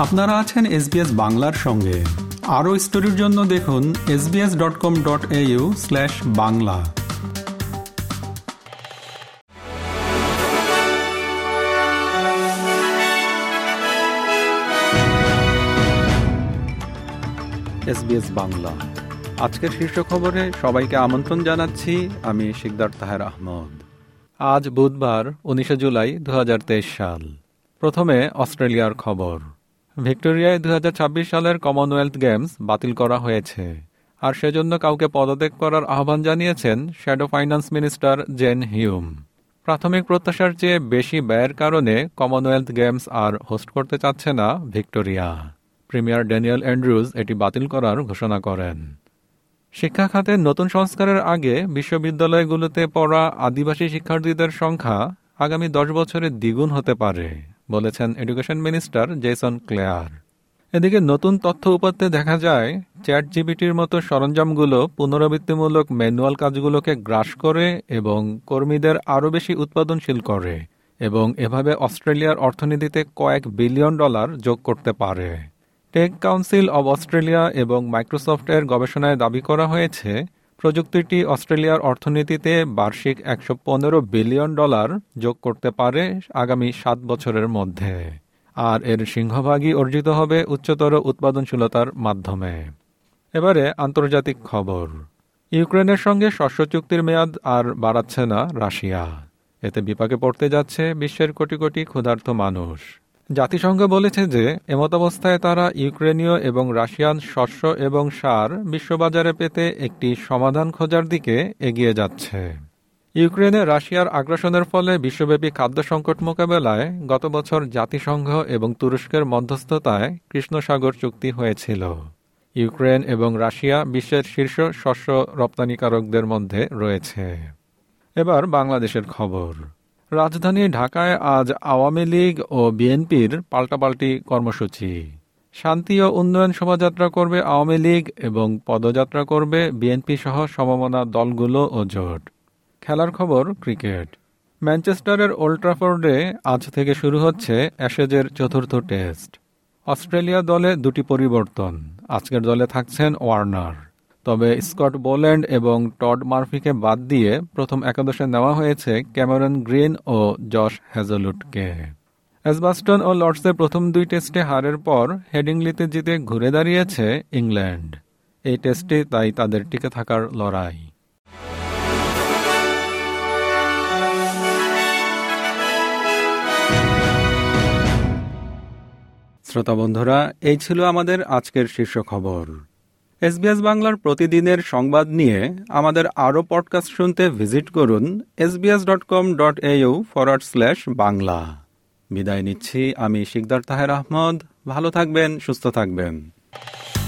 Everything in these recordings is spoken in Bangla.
আপনারা আছেন এসবিএস বাংলার সঙ্গে। আরও স্টোরির জন্য দেখুন SBS dot com dot AU slash Bangla. SBS Bangla. আজকের শীর্ষ খবরে সবাইকে আমন্ত্রণ জানাচ্ছি, আমি শিকদার তাহের আহমদ। আজ বুধবার, উনিশে জুলাই দু হাজার তেইশ সাল। প্রথমে অস্ট্রেলিয়ার খবর। ভিক্টোরিয়ায় দুই হাজার ছাব্বিশ সালের কমনওয়েলথ গেমস বাতিল করা হয়েছে। আর সেজন্য কাউকে পদত্যাগ করার আহ্বান জানিয়েছেন shadow finance minister Jane Hume প্রাথমিক প্রত্যাশার চেয়ে বেশি ব্যয়ের কারণে কমনওয়েলথ গেমস আর হোস্ট করতে চাচ্ছে না ভিক্টোরিয়া। প্রিমিয়ার ড্যানিয়েল অ্যান্ড্রুজ এটি বাতিল করার ঘোষণা করেন। শিক্ষা খাতে নতুন সংস্কারের আগে বিশ্ববিদ্যালয়গুলোতে পড়া আদিবাসী শিক্ষার্থীদের সংখ্যা আগামী দশ বছরে দ্বিগুণ হতে পারে। বলেছেন এডুকেশন মিনিস্টার জেসন ক্লেয়ার। এদিকে নতুন তথ্য উপাত্তে দেখা যায় চ্যাট জিবিটির মতো সরঞ্জামগুলো পুনরাবৃত্তিমূলক ম্যানুয়াল কাজগুলোকে গ্রাস করে এবং কর্মীদের আরও বেশি উৎপাদনশীল করে এবং এভাবে অস্ট্রেলিয়ার অর্থনীতিতে কয়েক বিলিয়ন ডলার যোগ করতে পারে। টেক কাউন্সিল অব অস্ট্রেলিয়া এবং মাইক্রোসফটের গবেষণায় দাবি করা হয়েছে প্রযুক্তিটি অস্ট্রেলিয়ার অর্থনীতিতে বার্ষিক একশো পনেরো বিলিয়ন ডলার যোগ করতে পারে আগামী সাত বছরের মধ্যে। আর এর সিংহভাগই অর্জিত হবে উচ্চতর উৎপাদনশীলতার মাধ্যমে। এবারে আন্তর্জাতিক খবর। ইউক্রেনের সঙ্গে শস্য চুক্তির মেয়াদ আর বাড়াচ্ছে না রাশিয়া। এতে বিপাকে পড়তে যাচ্ছে বিশ্বের কোটি কোটি ক্ষুধার্ত মানুষ। জাতিসংঘ বলেছে যে, এমতাবস্থায় তারা ইউক্রেনীয় এবং রাশিয়ান শস্য এবং সার বিশ্ববাজারে পেতে একটি সমাধান খোঁজার দিকে এগিয়ে যাচ্ছে। ইউক্রেনে রাশিয়ার আগ্রাসনের ফলে বিশ্বব্যাপী খাদ্য সংকট মোকাবেলায় গত বছর জাতিসংঘ এবং তুরস্কের মধ্যস্থতায় কৃষ্ণসাগর চুক্তি হয়েছিল। ইউক্রেন এবং রাশিয়া বিশ্বের শীর্ষ শস্য রপ্তানিকারকদের মধ্যে রয়েছে। এবার বাংলাদেশের খবর। রাজধানী ঢাকায় আজ আওয়ামী লীগ ও বিএনপির পাল্টাপাল্টি কর্মসূচি। শান্তি ও উন্নয়ন শোভাযাত্রা করবে আওয়ামী লীগ এবং পদযাত্রা করবে বিএনপি সহ সমমনা দলগুলো ও জোট। খেলার খবর, ক্রিকেট। ম্যানচেস্টারের ওল্ট্রাফোর্ডে আজ থেকে শুরু হচ্ছে অ্যাশেজের চতুর্থ টেস্ট। অস্ট্রেলিয়া দলে দুটি পরিবর্তন। আজকের দলে থাকছেন ওয়ার্নার। তবে স্কট বোল্যান্ড এবং টড মার্ফিকে বাদ দিয়ে প্রথম একাদশে নেওয়া হয়েছে ক্যামেরন গ্রিন ও জশ হ্যাজলুটকে এসবাস্টন ও লর্ডসে প্রথম দুই টেস্টে হারের পর হেডিংলিতে জিতে ঘুরে দাঁড়িয়েছে ইংল্যান্ড। এই টেস্টে তাই তাদের টিকে থাকার লড়াই। শ্রোতা বন্ধুরা, এই ছিল আমাদের আজকের শীর্ষ খবর। এসবিএস বাংলার প্রতিদিনের সংবাদ নিয়ে আমাদের আরও পডকাস্ট শুনতে ভিজিট করুন SBS dot com dot AU forward slash Bangla. বিদায় নিচ্ছি, আমি শিকদার তাহের আহমদ। ভালো থাকবেন, সুস্থ থাকবেন।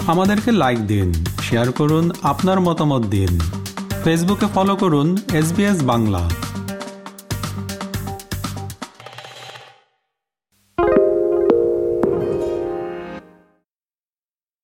আমাদেরকে লাইক দিন শেয়ার করুন, আপনার মতামত দিন। ফেসবুকে ফলো করুন এসবিএস বাংলা।